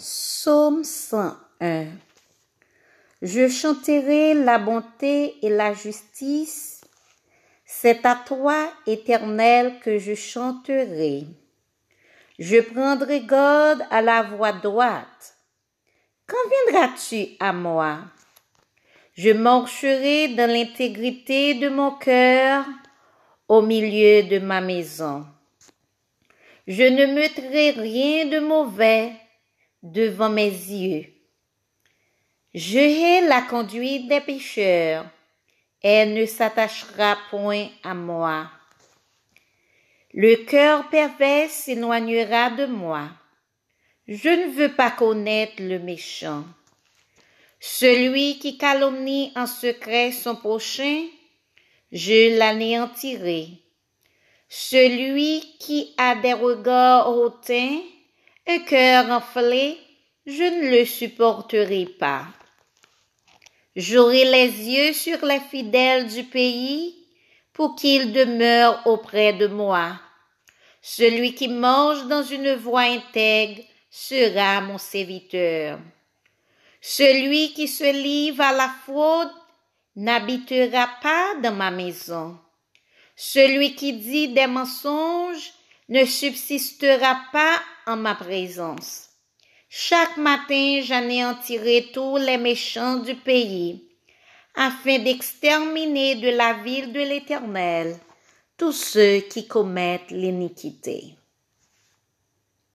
Psaume 101 Je chanterai la bonté et la justice. C'est à toi, Éternel, que je chanterai. Je prendrai garde à la voie droite. Quand viendras-tu à moi? Je marcherai dans l'intégrité de mon cœur au milieu de ma maison. Je ne mettrai rien de mauvais devant mes yeux. Je hais la conduite des pécheurs. Elle ne s'attachera point à moi. Le cœur pervers s'éloignera de moi. Je ne veux pas connaître le méchant. Celui qui calomnie en secret son prochain, je l'anéantirai. Celui qui a des regards hautains, cœur enflé, je ne le supporterai pas. J'aurai les yeux sur les fidèles du pays pour qu'ils demeurent auprès de moi. Celui qui mange dans une voie intègre sera mon serviteur. Celui qui se livre à la fraude n'habitera pas dans ma maison. Celui qui dit des mensonges ne subsistera pas en ma présence. Chaque matin, j'anéantirai tous les méchants du pays, afin d'exterminer de la ville de l'Éternel tous ceux qui commettent l'iniquité.